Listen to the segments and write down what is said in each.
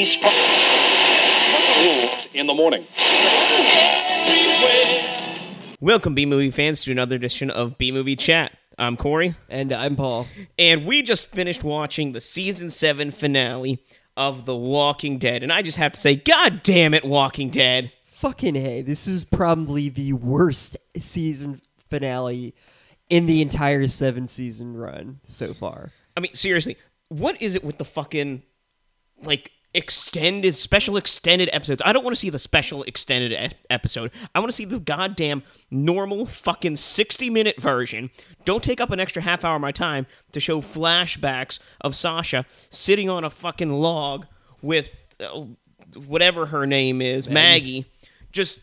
these fucking rules in the morning. Welcome, B movie fans, to another edition of B movie chat. I'm Corey, And I'm Paul. and we just finished watching the season seven finale of The Walking Dead, and I just have to say, God damn it, Walking Dead! Fucking hey, this is probably the worst season finale in the entire seven season run so far. I mean, seriously, what is it with the fucking like extended special extended episodes? I don't want to see the special extended e- episode. I want to see the goddamn normal fucking 60 minute version. Don't take up an extra half hour of my time to show flashbacks of Sasha sitting on a fucking log with uh, whatever her name is, Maggie, just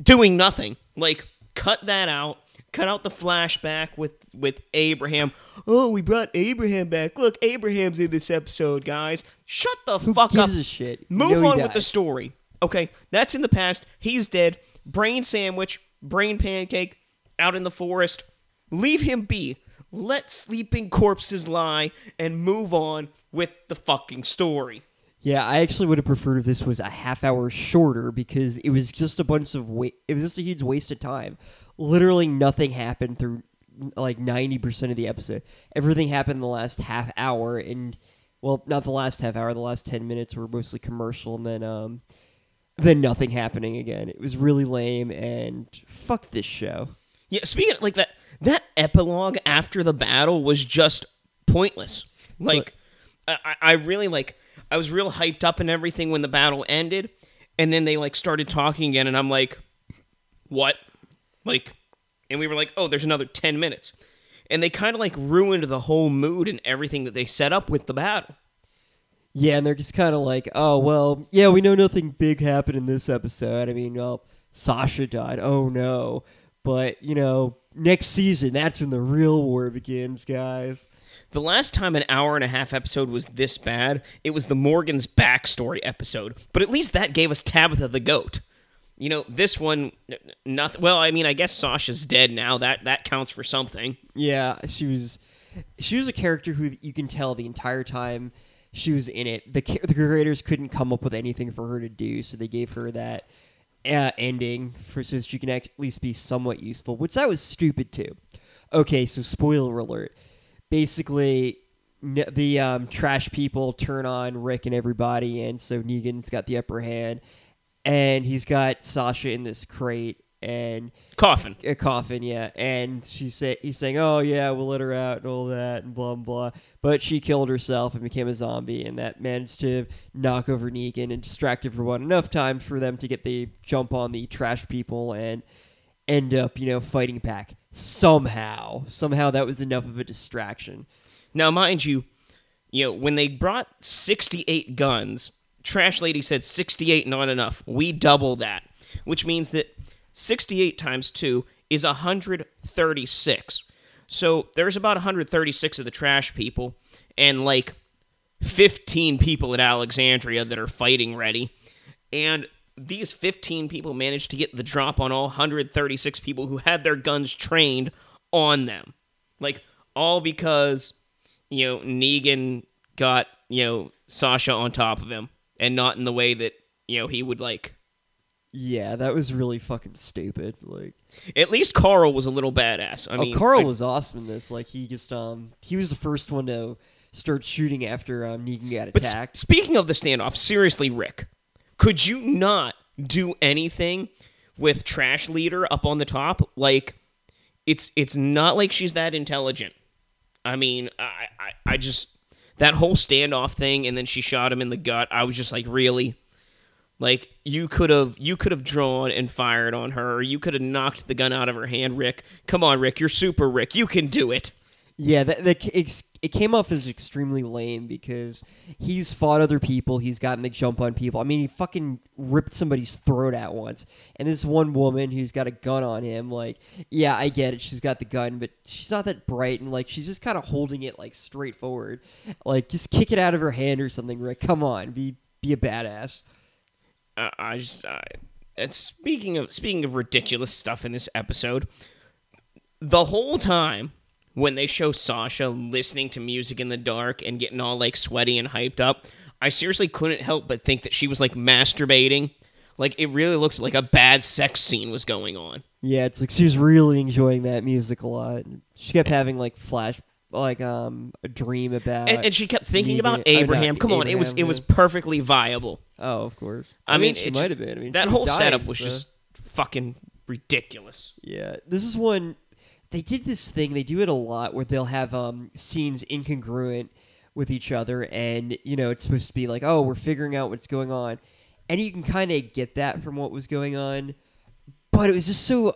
doing nothing. Like cut that out. Cut out the flashback with with Abraham. Oh, we brought Abraham back. Look, Abraham's in this episode, guys. Shut the fuck up. gives a shit? You Move know he on with died. the story. Okay, that's in the past. He's dead. Brain sandwich, brain pancake, out in the forest. Leave him be. Let sleeping corpses lie and move on with the fucking story. Yeah, I actually would have preferred if this was a half hour shorter because it was just a bunch of wa- it was just a huge waste of time. Literally nothing happened through like 90% of the episode. Everything happened in the last half hour and well, not the last half hour, the last 10 minutes were mostly commercial and then um then nothing happening again. It was really lame and fuck this show. Yeah, speaking like that, that epilogue after the battle was just pointless. Like, I- I really like. I was real hyped up and everything when the battle ended, and then they like started talking again, and I'm like, what? Like, and we were like, oh, there's another ten minutes, and they kind of like ruined the whole mood and everything that they set up with the battle. Yeah, and they're just kind of like, oh well, yeah, we know nothing big happened in this episode. I mean, well, Sasha died. Oh no, but you know, next season, that's when the real war begins, guys. The last time an hour and a half episode was this bad, it was the Morgan's backstory episode. But at least that gave us Tabitha the goat. You know, this one, nothing. Well, I mean, I guess Sasha's dead now. That that counts for something. Yeah, she was, she was a character who you can tell the entire time she was in it. The the creators couldn't come up with anything for her to do, so they gave her that uh, ending for so she can at least be somewhat useful. Which that was stupid too. Okay, so spoiler alert. Basically, the um, trash people turn on Rick and everybody, and so Negan's got the upper hand, and he's got Sasha in this crate, and Coffin. a coffin, yeah. And she say he's saying, "Oh yeah, we'll let her out and all that and blah blah." blah. But she killed herself and became a zombie, and that managed to knock over Negan and distract everyone enough time for them to get the jump on the trash people and end up, you know, fighting back somehow. Somehow that was enough of a distraction. Now, mind you, you know when they brought sixty-eight guns, Trash Lady said sixty-eight not enough. We double that, which means that sixty-eight times two is hundred thirty-six. So there's about 136 of the trash people and like 15 people at Alexandria that are fighting ready. And these 15 people managed to get the drop on all 136 people who had their guns trained on them. Like, all because, you know, Negan got, you know, Sasha on top of him and not in the way that, you know, he would like. Yeah, that was really fucking stupid. Like, At least Carl was a little badass. I mean, oh, Carl like- was awesome in this. Like, he just um, he was the first one to start shooting after um, Negan got But s- speaking of the standoff, seriously, Rick, could you not do anything with Trash Leader up on the top? Like, it's it's not like she's that intelligent. I mean, I, I I just that whole standoff thing, and then she shot him in the gut. I was just like, really, like you could have you could have drawn and fired on her. You could have knocked the gun out of her hand, Rick. Come on, Rick, you're super Rick. You can do it. Yeah, that it's, it came off as extremely lame because he's fought other people, he's gotten the jump on people. I mean, he fucking ripped somebody's throat out once, and this one woman who's got a gun on him, like, yeah, I get it, she's got the gun, but she's not that bright, and like, she's just kind of holding it like straight forward, like, just kick it out of her hand or something, Rick. Come on, be be a badass. I, I just I, and speaking of speaking of ridiculous stuff in this episode, the whole time when they show Sasha listening to music in the dark and getting all like sweaty and hyped up, I seriously couldn't help but think that she was like masturbating. Like it really looked like a bad sex scene was going on. Yeah, it's like she was really enjoying that music a lot. She kept having like flash, like um, a dream about. And, and she kept thinking about oh, no, Abraham. Come on, it was Abraham, it was perfectly viable. oh, of course. I, mean, she it might have been. I mean, that whole dying, setup was so- just fucking ridiculous. Yeah, this is one. They did this thing. They do it a lot where they'll have um, scenes incongruent with each other, and you know it's supposed to be like, oh, we're figuring out what's going on, and you can kind of get that from what was going on, but it was just so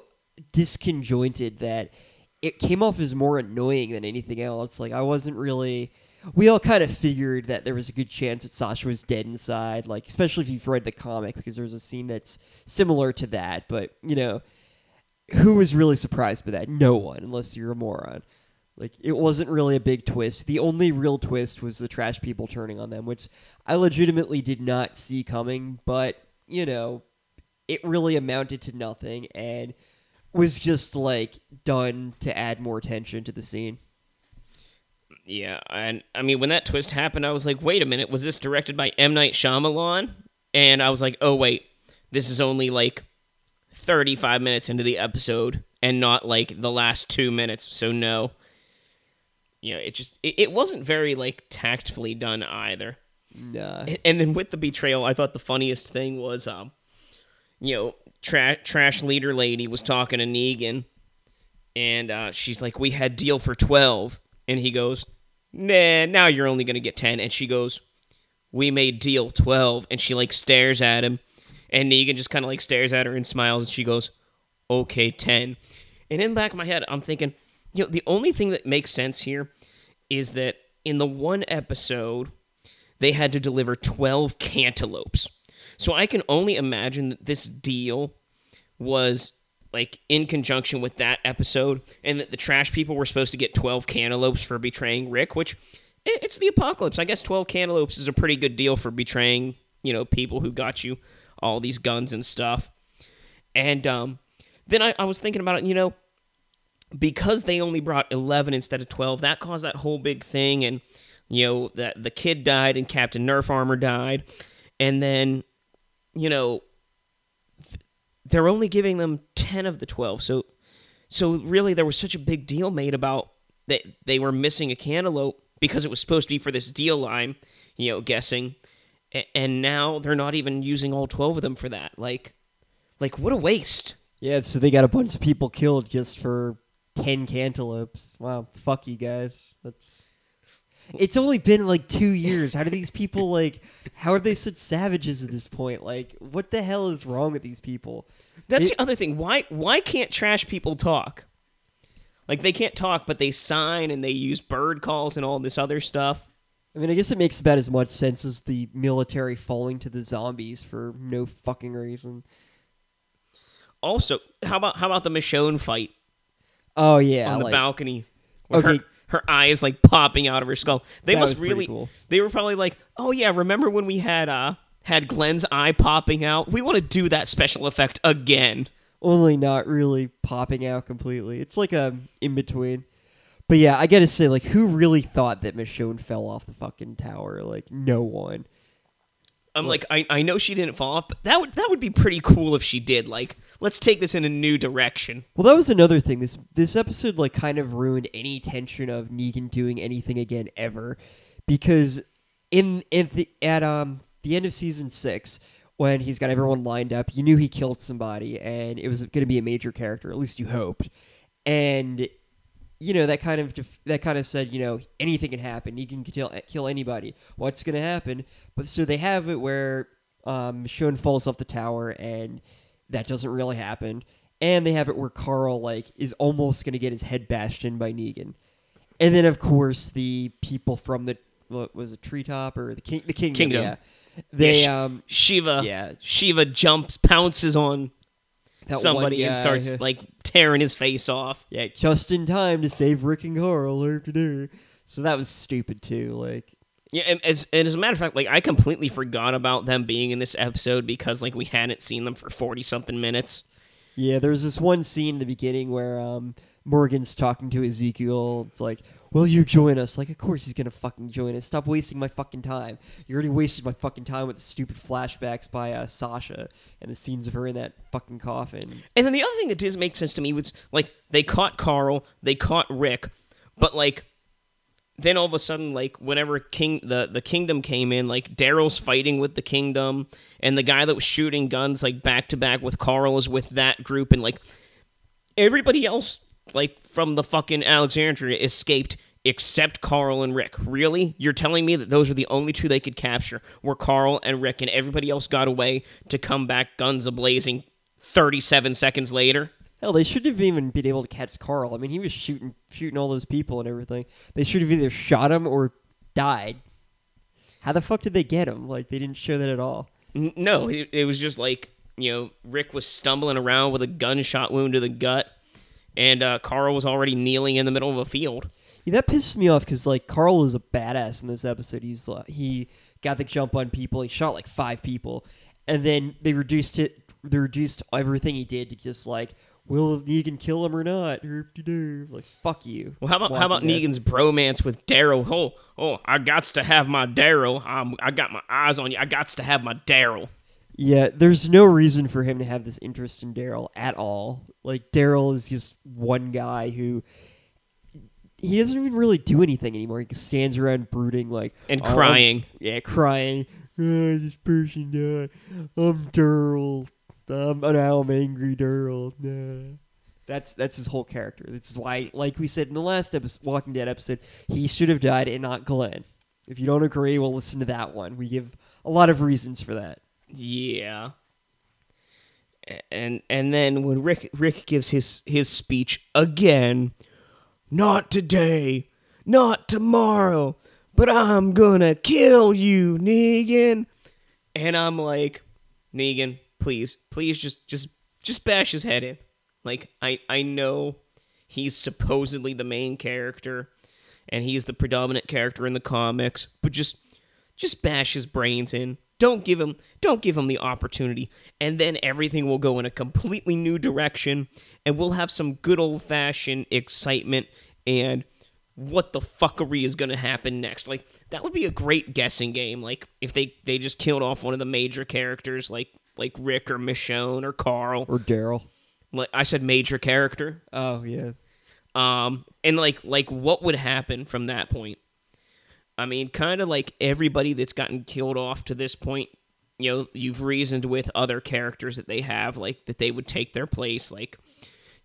disconjointed that it came off as more annoying than anything else. Like I wasn't really. We all kind of figured that there was a good chance that Sasha was dead inside, like especially if you've read the comic, because there's a scene that's similar to that. But you know, who was really surprised by that? No one, unless you're a moron. Like it wasn't really a big twist. The only real twist was the trash people turning on them, which I legitimately did not see coming. But you know, it really amounted to nothing and was just like done to add more tension to the scene. Yeah, and I mean when that twist happened, I was like, wait a minute, was this directed by M Night Shyamalan? And I was like, oh wait, this is only like thirty-five minutes into the episode, and not like the last two minutes. So no, you know, it just it, it wasn't very like tactfully done either. Nah. And- And then with the betrayal, I thought the funniest thing was, um, you know, tra- trash leader lady was talking to Negan, and uh, she's like, "We had deal for 12. and he goes, "Nah, now you're only gonna get 10. And she goes, "We made deal 12. and she like stares at him, and Negan just kind of like stares at her and smiles, and she goes, "Okay, 10. And in the back of my head, I'm thinking, you know, the only thing that makes sense here is that in the one episode they had to deliver 12 cantaloupes. So I can only imagine that this deal was like in conjunction with that episode and that the trash people were supposed to get 12 cantaloupes for betraying Rick, which it's the apocalypse. I guess 12 cantaloupes is a pretty good deal for betraying, you know, people who got you all these guns and stuff. And um, then I, I was thinking about it, you know, because they only brought 11 instead of 12 that caused that whole big thing. And you know that the kid died and captain nerf armor died. And then you know th- they're only giving them 10 of the 12 so so really there was such a big deal made about that they were missing a cantaloupe because it was supposed to be for this deal line you know guessing and now they're not even using all 12 of them for that like like what a waste Yeah, so they got a bunch of people killed just for ten cantaloupes. Wow, fuck you guys. That's. It's only been like two years. How do these people like? How are they such savages at this point? Like, what the hell is wrong with these people? That's It- the other thing. Why why can't trash people talk? Like they can't talk, but they sign and they use bird calls and all this other stuff. I mean, I guess it makes about as much sense as the military falling to the zombies for no fucking reason. Also, how about how about the Michonne fight Oh yeah, on the like, balcony? Okay. her, her eye is like popping out of her skull. They That must was really cool. they were probably like, "Oh yeah, remember when we had uh had Glenn's eye popping out? We want to do that special effect again." only not really popping out completely. It's like a in between. But yeah, I gotta say, like, who really thought that Michonne fell off the fucking tower? Like, no one. I'm like, I, I know she didn't fall off, but that would that would be pretty cool if she did. Like, let's take this in a new direction. Well, that was another thing. This this episode like kind of ruined any tension of Negan doing anything again ever, because in in the at um the end of season six when he's got everyone lined up, you knew he killed somebody and it was going to be a major character. At least you hoped, and you know that kind of def- that kind of said you know anything can happen. You can kill kill anybody. What's going to happen? But so they have it where um, Michonne falls off the tower and that doesn't really happen. And they have it where Carl like is almost going to get his head bashed in by Negan. And then of course the people from the what was it treetop or the king the kingdom, Kingdom. yeah. They Yeah, um Shiva, yeah. Shiva jumps, pounces on somebody and starts like tearing his face off. yeah, just in time to save Rick and Carl. So that was stupid too. Like Yeah, and as and as a matter of fact, like I completely forgot about them being in this episode because like we hadn't seen them for forty something minutes. Yeah, there's this one scene in the beginning where um, Morgan's talking to Ezekiel. It's like, will you join us? Like, of course he's gonna fucking join us. Stop wasting my fucking time. You already wasted my fucking time with the stupid flashbacks by uh, Sasha and the scenes of her in that fucking coffin. And then the other thing that does make sense to me was like they caught Carl, they caught Rick, but like then all of a sudden, like whenever King the the kingdom came in, like Daryl's fighting with the kingdom, and the guy that was shooting guns like back to back with Carl is with that group, and like everybody else like from the fucking Alexandria escaped except Carl and Rick. Really? You're telling me that those are the only two they could capture were Carl and Rick, and everybody else got away to come back guns ablazing 37 seconds later? Hell, they shouldn't have even been able to catch Carl. I mean, he was shooting shooting all those people and everything. They should have either shot him or died. How the fuck did they get him? Like they didn't show that at all. No, it, it was just like, you know, Rick was stumbling around with a gunshot wound to the gut, and uh, Carl was already kneeling in the middle of a field. Yeah, that pisses me off because like Carl is a badass in this episode. He's uh, he got the jump on people. He shot like five people, and then they reduced it. They reduced everything he did to just like, will Negan kill him or not? Like fuck you. Well, how about how about Dead. Negan's bromance with Daryl? Oh, oh, I gots to have my Daryl. Um, I got my eyes on you. I gots to have my Daryl. Yeah, there's no reason for him to have this interest in Daryl at all. Like Daryl is just one guy who he doesn't even really do anything anymore. He just stands around brooding like And "Oh, I'm-" crying. yeah, crying. "Oh, this person died. I'm Daryl. I'm oh, now I'm angry Daryl. Nah. That's that's his whole character. This is why, like we said in the last episode, Walking Dead episode, he should have died and not Glenn. If you don't agree, we'll listen to that one. We give a lot of reasons for that. Yeah. And and then when Rick Rick gives his his speech again, not today, not tomorrow, but I'm gonna kill you, Negan. And I'm like, Negan, please, please just just just bash his head in. Like I I know he's supposedly the main character and he's the predominant character in the comics, but just just bash his brains in. Don't give him don't give him the opportunity and then everything will go in a completely new direction and we'll have some good old-fashioned excitement and what the fuckery is going to happen next. Like that would be a great guessing game like if they they just killed off one of the major characters like like Rick or Michonne or Carl. Or Daryl. Like I said major character. Oh yeah. Um, and like like what would happen from that point? I mean, kind of like everybody that's gotten killed off to this point. You know, you've reasoned with other characters that they have, like that they would take their place. Like,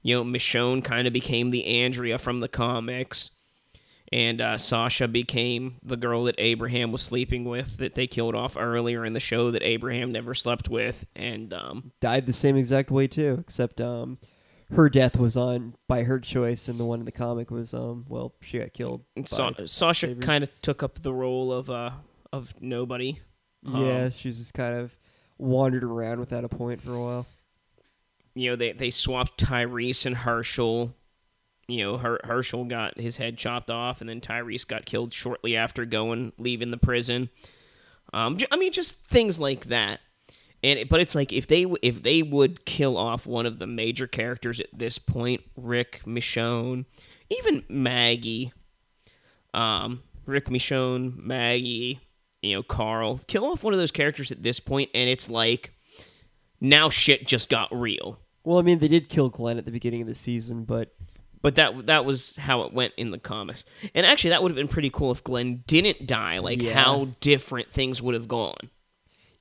you know, Michonne kind of became the Andrea from the comics, and uh, Sasha became the girl that Abraham was sleeping with that they killed off earlier in the show that Abraham never slept with, and um, Died the same exact way too, except um her death was on by her choice and the one in the comic was um well, she got killed. and Sa- Sasha kind of took up the role of uh of nobody. yeah, um, she's just kind of wandered around without a point for a while. you know they they swapped Tyrese and Hershel. You know, Her- Hershel got his head chopped off, and then Tyrese got killed shortly after going leaving the prison. Um, I mean, just things like that. And it, but it's like if they if they would kill off one of the major characters at this point, Rick, Michonne, even Maggie, um, Rick, Michonne, Maggie, you know, Carl, kill off one of those characters at this point, and it's like now shit just got real. Well, I mean, they did kill Glenn at the beginning of the season, but But that that was how it went in the comics. And actually, that would have been pretty cool if Glenn didn't die. Like Yeah. how different things would have gone.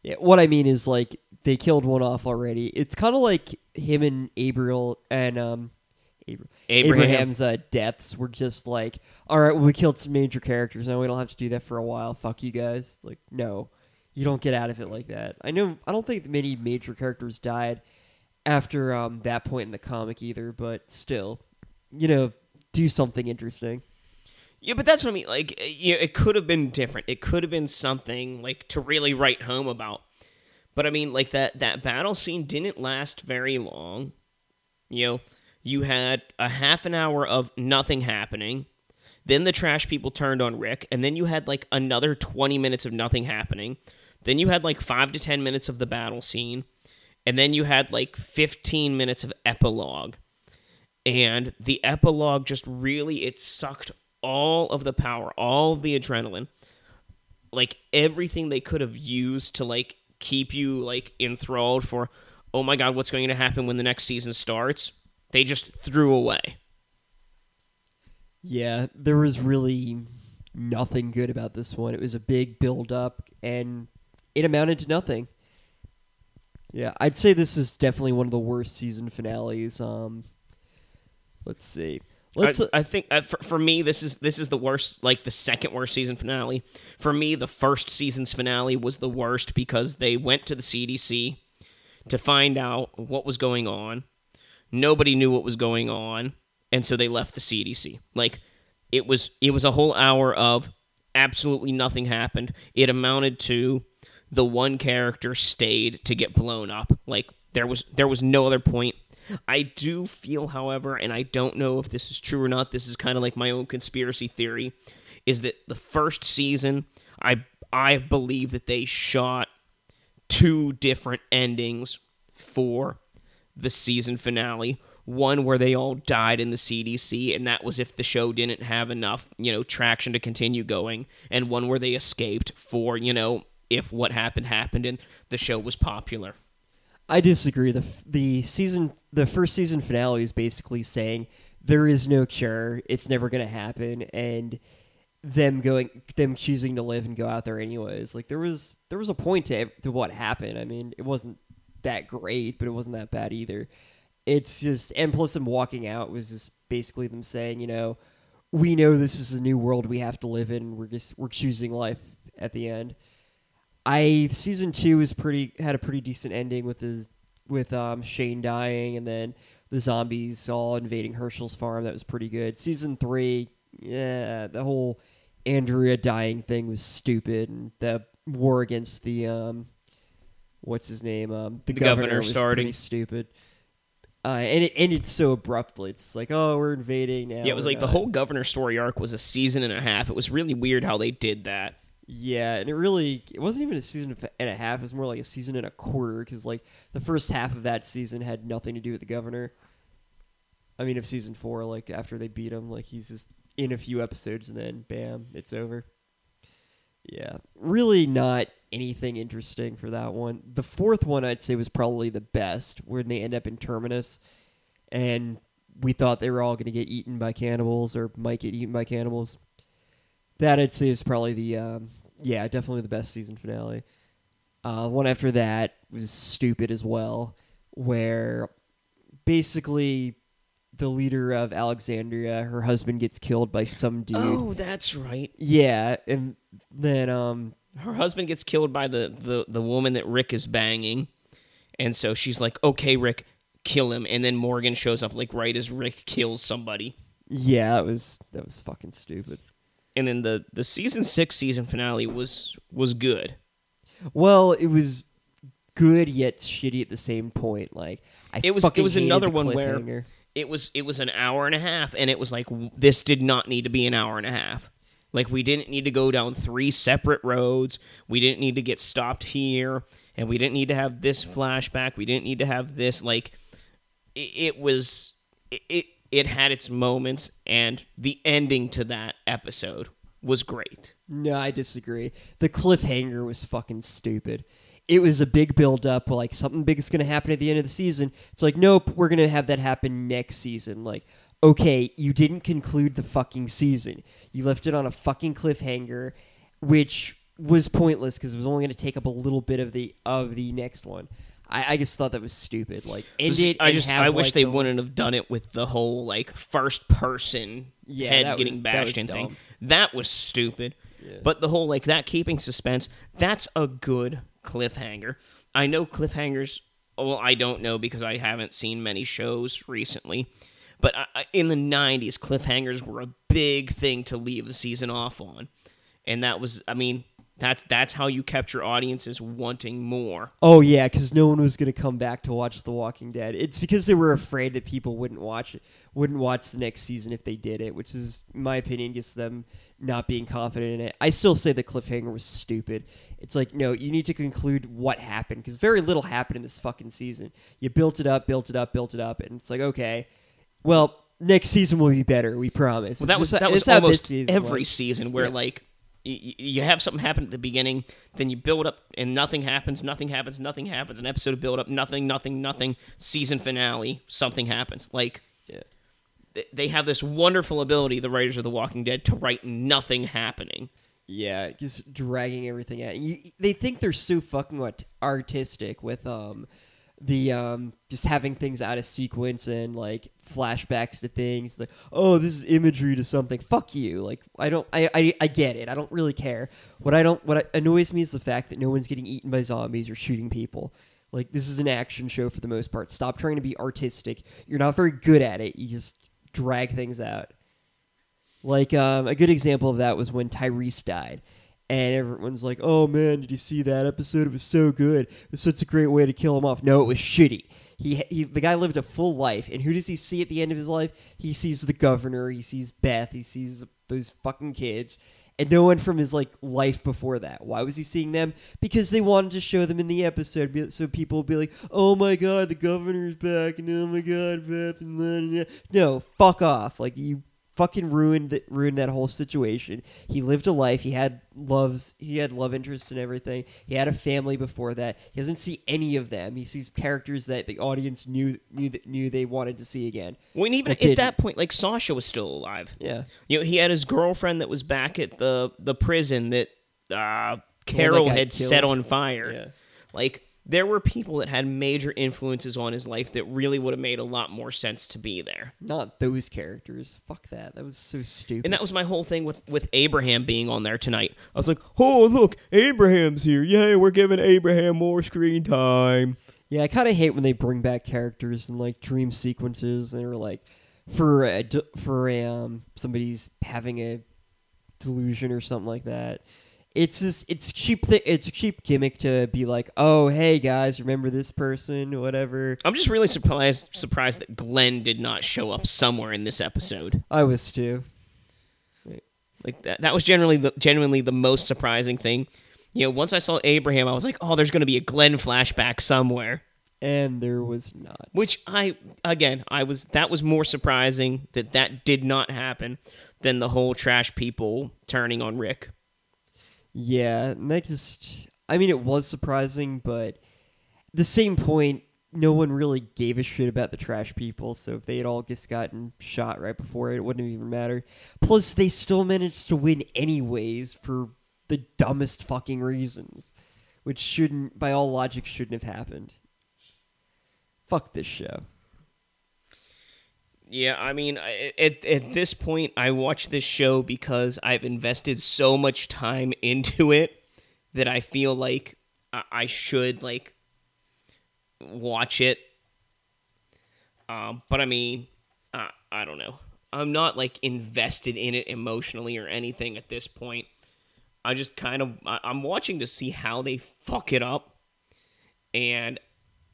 Yeah, what I mean is like they killed one off already. It's kind of like him and Abriel and um Abra- Abraham. Abraham's uh, deaths were just like, all right, well, we killed some major characters. Now we don't have to do that for a while. Fuck you guys. Like, no, you don't get out of it like that. I know. I don't think many major characters died after um, that point in the comic either. But still, you know, do something interesting. Yeah, but that's what I mean. Like, uh, you know, it could have been different. It could have been something like to really write home about. But I mean, like that that battle scene didn't last very long. You know, you had a half an hour of nothing happening. Then the trash people turned on Rick, and then you had like another 20 minutes of nothing happening. Then you had like 5 to 10 minutes of the battle scene, and then you had like 15 minutes of epilogue. And the epilogue just really it sucked all of the power, all of the adrenaline, like everything they could have used to like keep you like enthralled for oh my god, what's going to happen when the next season starts? They just threw away. Yeah, there was really nothing good about this one. It was a big build up and it amounted to nothing. Yeah, I'd say this is definitely one of the worst season finales. Um let's see. Let's I, I think uh, for, for me this is this is the worst like the second worst season finale. For me the first season's finale was the worst because they went to the CDC to find out what was going on. Nobody knew what was going on and so they left the CDC. Like it was it was a whole hour of absolutely nothing happened. It amounted to the one character stayed to get blown up. Like there was there was no other point. I do feel, however, and I don't know if this is true or not. This is kind of like my own conspiracy theory, is that the first season, I I believe that they shot two different endings for the season finale. One where they all died in the CDC, and that was if the show didn't have enough, you know, traction to continue going, and one where they escaped for, you know, if what happened happened and the show was popular. I disagree. the The season, the first season finale is basically saying there is no cure. It's never going to happen, and them going, them choosing to live and go out there anyways. Like there was, there was a point to to what happened. I mean, it wasn't that great, but it wasn't that bad either. It's just, and plus them walking out was just basically them saying, you know, we know this is a new world we have to live in. We're just we're choosing life at the end. I season two is pretty had a pretty decent ending with his with um, Shane dying and then the zombies all invading Hershel's farm. That was pretty good. Season three, yeah, the whole Andrea dying thing was stupid, and the war against the um, what's his name, um, the, The governor, governor was starting. stupid. Uh, and it ended so abruptly. It's like, oh, we're invading now. Yeah, it was like the whole governor story arc was a season and a half. It was really weird how they did that. Yeah, and it really it wasn't even a season and a half. It was more like a season and a quarter because like the first half of that season had nothing to do with the governor. I mean, of season four, like after they beat him, like he's just in a few episodes and then bam, it's over. Yeah, really not anything interesting for that one. The fourth one I'd say was probably the best, when they end up in Terminus, and we thought they were all going to get eaten by cannibals or might get eaten by cannibals. That I'd say is probably the um, yeah, definitely the best season finale. Uh, one after that was stupid as well, where basically the leader of Alexandria, her husband gets killed by some dude. Oh, that's right. Yeah, and then um, Her husband gets killed by the, the, the woman that Rick is banging. And so she's like, okay, Rick, kill him. And then Morgan shows up, like, right as Rick kills somebody. yeah, that was that was fucking stupid. And then the, the season six season finale was was good. Well, it was good yet shitty at the same point. Like I It was it was another one where it was it was an hour and a half, and it was like this did not need to be an hour and a half. Like we didn't need to go down three separate roads. We didn't need to get stopped here, and we didn't need to have this flashback. We didn't need to have this. Like it, it was it, it it had its moments, and the ending to that episode was great. No, I disagree. The cliffhanger was fucking stupid. It was a big build up, like something big is going to happen at the end of the season. It's like, nope, we're going to have that happen next season. Like, okay, you didn't conclude the fucking season. You left it on a fucking cliffhanger, which was pointless because it was only going to take up a little bit of the of the next one. I, I just thought that was stupid. Like, end it. I and just have, I wish like, they the- wouldn't have done it with the whole like first person Yeah, head that getting was- that was bashed in thing. dumb. That was stupid. But the whole like that keeping suspense, that's a good cliffhanger. I know cliffhangers. Well, I don't know because I haven't seen many shows recently. But I, I- in the '90s, cliffhangers were a big thing to leave a season off on, and that was, I mean, that's that's how you kept your audiences wanting more. Oh yeah, because no one was going to come back to watch The Walking Dead. It's because they were afraid that people wouldn't watch it, wouldn't watch the next season if they did it, which is, in my opinion, just them not being confident in it. I still say the cliffhanger was stupid. It's like no, you need to conclude what happened because very little happened in this fucking season. You built it up, built it up, built it up, and it's like okay, well, next season will be better. We promise. Well, that was that was it's how this almost every was. season where Yeah. like y- you have something happen at the beginning, then you build up and nothing happens, nothing happens, nothing happens. An episode of build up, nothing, nothing, nothing. Season finale, something happens. Like Yeah. th- they have this wonderful ability, the writers of The Walking Dead, to write nothing happening. Yeah, just dragging everything out. You, they think they're so fucking what artistic with um the um just having things out of sequence and like flashbacks to things like oh this is imagery to something. Fuck you. Like i don't i i, I get it. I don't really care. What i don't what annoys me is the fact that no one's getting eaten by zombies or shooting people. Like this is an action show for the most part. Stop trying to be artistic. You're not very good at it. You just drag things out. Like um, a good example of that was when Tyrese died, and everyone's like, "Oh man, did you see that episode? It was so good. It was such a great way to kill him off." No, it was shitty. He, he the guy lived a full life, and who does he see at the end of his life? He sees the governor, he sees Beth, he sees those fucking kids, and no one from his like life before that. Why was he seeing them? Because they wanted to show them in the episode, so people would be like, "Oh my god, the governor's back," and "Oh my god, Beth," and then no, fuck off. Like you fucking ruined th- ruined that whole situation. He lived a life. He had loves. He had love interest and everything. He had a family before that. He doesn't see any of them. He sees characters that the audience knew knew that knew they wanted to see again. When even at didn't. that point, like Sasha was still alive. Yeah. You know, he had his girlfriend that was back at the the prison that uh, Carol got had set on fire. Yeah. Like there were people that had major influences on his life that really would have made a lot more sense to be there. Not those characters. Fuck that. That was so stupid. And that was my whole thing with with Abraham being on there tonight. I was like, "Oh, look, Abraham's here. Yay, we're giving Abraham more screen time." Yeah, I kind of hate when they bring back characters in like dream sequences and they're like for a, for a, um somebody's having a delusion or something like that. It's just it's cheap. Th- it's a cheap gimmick to be like, oh hey guys, remember this person, whatever. I'm just really surprised surprised that Glenn did not show up somewhere in this episode. I was too. Like that that was generally the genuinely the most surprising thing. You know, once I saw Abraham, I was like, "Oh, there's going to be a Glenn flashback somewhere." And there was not. Which I again, I was that was more surprising that that did not happen than the whole trash people turning on Rick. Yeah, just I mean it was surprising, but the same point, no one really gave a shit about the trash people, so if they had all just gotten shot right before it, it wouldn't even matter. Plus they still managed to win anyways for the dumbest fucking reasons. Which shouldn't by all logic shouldn't have happened. Fuck this show. Yeah, I mean, at at this point, I watch this show because I've invested so much time into it that I feel like I, should like watch it. Um, but I mean, I, I don't know. I'm not like invested in it emotionally or anything at this point. I just kind of I'm watching to see how they fuck it up and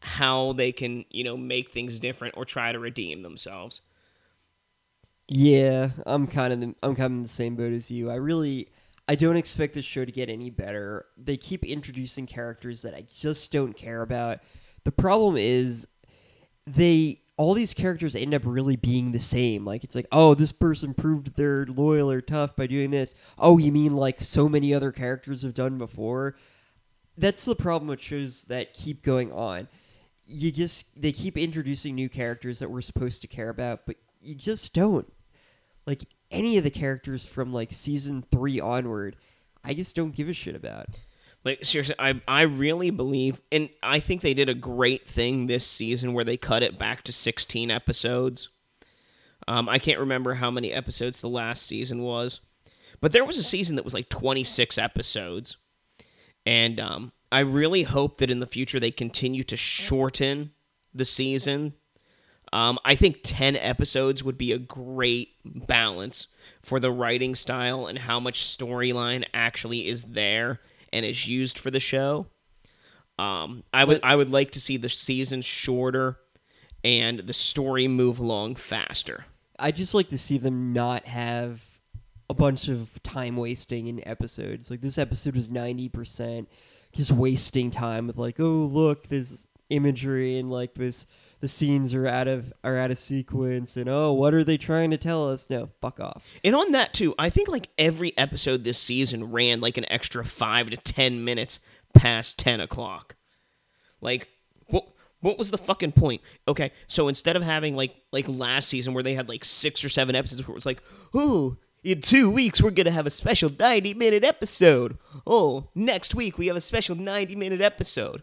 how they can you know make things different or try to redeem themselves. Yeah, I'm kind of the, I'm kind of in the same boat as you. I really I don't expect this show to get any better. They keep introducing characters that I just don't care about. The problem is they all these characters end up really being the same. Like it's like, oh, this person proved they're loyal or tough by doing this. Oh, you mean like so many other characters have done before? That's the problem with shows that keep going on. You just they keep introducing new characters that we're supposed to care about, but you just don't. Like any of the characters from like season three onward, I just don't give a shit about. Like seriously, I I really believe, and I think they did a great thing this season where they cut it back to 16 episodes. Um, I can't remember how many episodes the last season was, but there was a season that was like 26 episodes, and um, I really hope that in the future they continue to shorten the season. Um, I think 10 episodes would be a great balance for the writing style and how much storyline actually is there and is used for the show. Um, I would I would like to see the season shorter and the story move along faster. I just like to see them not have a bunch of time wasting in episodes. Like this episode was ninety percent just wasting time with like, oh look, this imagery and like this the scenes are out of are out of sequence and oh what are they trying to tell us no fuck off And on that too, I think like every episode this season ran like an extra five to ten minutes past ten o'clock. Like what what was the fucking point? Okay, so instead of having like like last season where they had like six or seven episodes where it was like, oh, in two weeks we're gonna have a special ninety minute episode. Oh, next week we have a special ninety minute episode.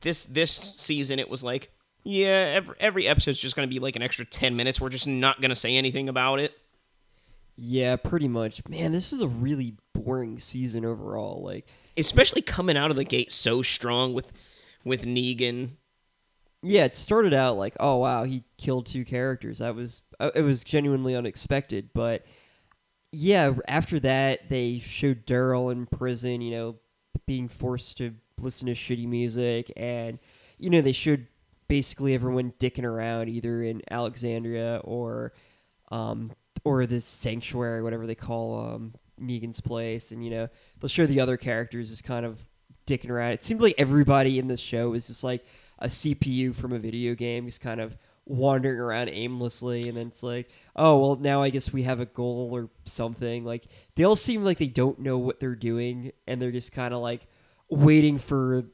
This this season it was like, yeah, every every episode's just gonna be like an extra ten minutes. We're just not gonna say anything about it. yeah pretty much man this is a really boring season overall like especially coming out of the gate so strong with with Negan. yeah it started out like oh wow he killed two characters that was uh, it was genuinely unexpected but yeah after that they showed daryl in prison you know being forced to listen to shitty music. And you know they showed basically everyone dicking around either in alexandria or um or this sanctuary whatever they call um negan's place. And you know they'll show the other characters as kind of dicking around. It seemed like everybody in this show was just like a cpu from a video game just kind of wandering around aimlessly and then it's like oh well now i guess we have a goal or something like they all seem like they don't know what they're doing and they're just kind of like waiting for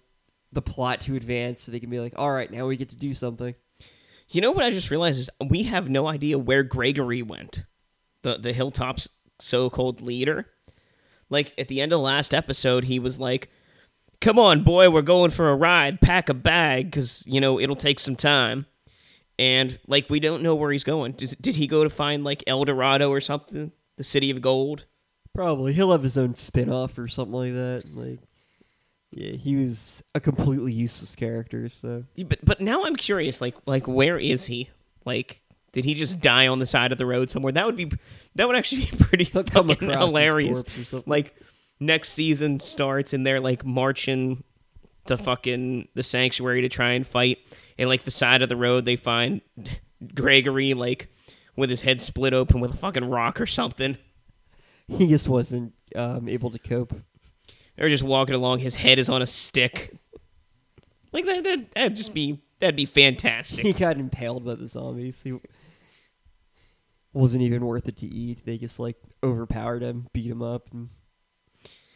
the plot to advance so they can be like all right now we get to do something You know what I just realized is we have no idea where Gregory went. The the Hilltop's so-called leader. Like at the end of the last episode, he was like, "Come on, boy, we're going for a ride. Pack a bag, cause you know it'll take some time." And like we don't know where he's going. Does, did he go to find like El Dorado or something, the city of gold? probably he'll have his own spin-off or something like that like yeah he was a completely useless character so But but now I'm curious, like like where is he? Like did he just die on the side of the road somewhere? That would be that would actually be pretty fucking hilarious. corpse or something. Like next season starts and they're like marching to fucking the sanctuary to try and fight, and like the side of the road they find Gregory like with his head split open with a fucking rock or something. he just wasn't um, able to cope They're just walking along. His head is on a stick. Like that, that that'd just be that'd be fantastic. he got impaled by the zombies. He wasn't even worth it to eat. They just like overpowered him, beat him up, and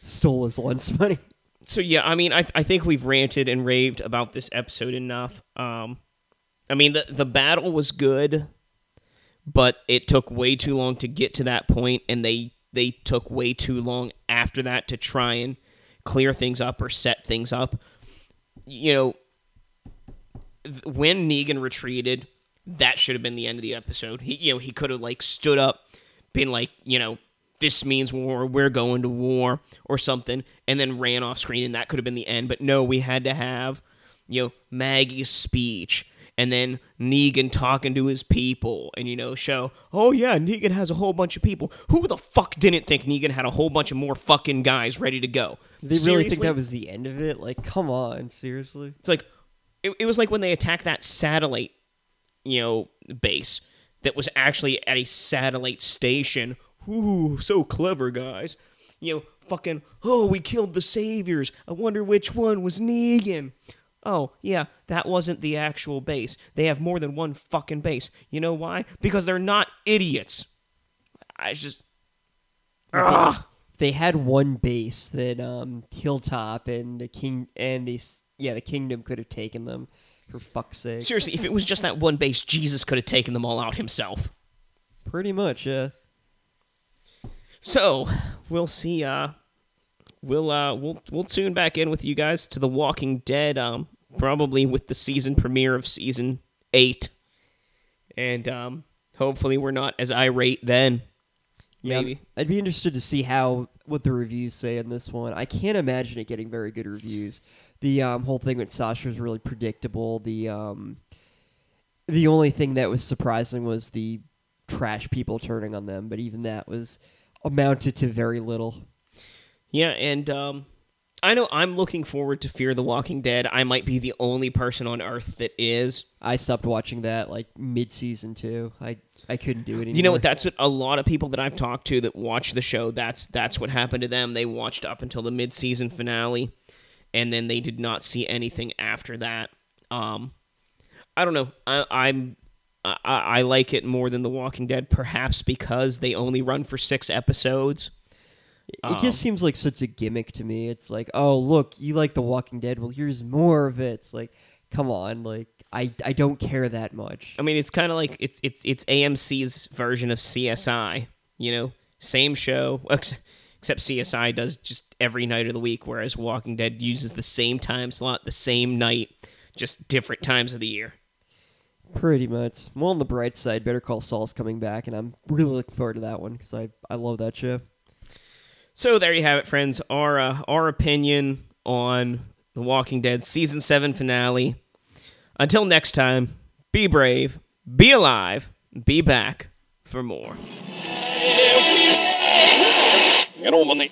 stole his lunch money. So yeah, I mean, I I think we've ranted and raved about this episode enough. Um, I mean, the the battle was good, but it took way too long to get to that point, and they they took way too long after that to try and clear things up or set things up. You know, when Negan retreated, that should have been the end of the episode. He, you know, he could have like stood up, been like, you know, this means war, we're going to war or something, and then ran off screen, and that could have been the end. But no, we had to have, you know, Maggie's speech. And then Negan talking to his people, and you know, show, oh yeah, Negan has a whole bunch of people. Who the fuck didn't think Negan had a whole bunch of more fucking guys ready to go? They really think that was the end of it? Like, come on, seriously? It's like it, it was like when they attacked that satellite, you know, base that was actually at a satellite station. Ooh, so clever, guys. You know, fucking, oh, we killed the saviors. I wonder which one was Negan. Oh, yeah, that wasn't the actual base. They have more than one fucking base. You know why? Because they're not idiots. I just. Ugh. They had one base that um, Hilltop and the king and the yeah the kingdom could have taken them. For fuck's sake, Seriously, if it was just that one base, Jesus could have taken them all out himself. pretty much. Yeah. So we'll see. Uh, we'll uh, we'll we'll tune back in with you guys to The Walking Dead. Um, probably with the season premiere of season eight, and um, hopefully we're not as irate then. Yeah, Maybe. I'd be interested to see how what the reviews say on this one. I can't imagine it getting very good reviews. The um, whole thing with Sasha was really predictable. The um, the only thing that was surprising was the trash people turning on them, but even that was amounted to very little. Yeah, and um, I know I'm looking forward to Fear the Walking Dead. I might be the only person on Earth that is. I stopped watching that like mid season two. I I couldn't do it anymore. You know what? That's what a lot of people that I've talked to that watch the show. That's that's what happened to them. They watched up until the mid-season finale, and then they did not see anything after that. Um, I don't know. I, I'm I, I like it more than The Walking Dead, perhaps because they only run for six episodes. It Um, just seems like such a gimmick to me. It's like, oh look, you like The Walking Dead. Well, here's more of it. It's like, come on, like I I don't care that much. I mean, it's kind of like it's it's it's AMC's version of CSI. You know, same show, ex- except CSI does just every night of the week, whereas Walking Dead uses the same time slot, the same night, just different times of the year. Pretty much. Well, on the bright side, Better Call Saul's coming back, and I'm really looking forward to that one because I I love that show. So there you have it, friends. Our uh, our opinion on the Walking Dead season seven finale. Until next time, be brave, be alive, be back for more. You know, when they.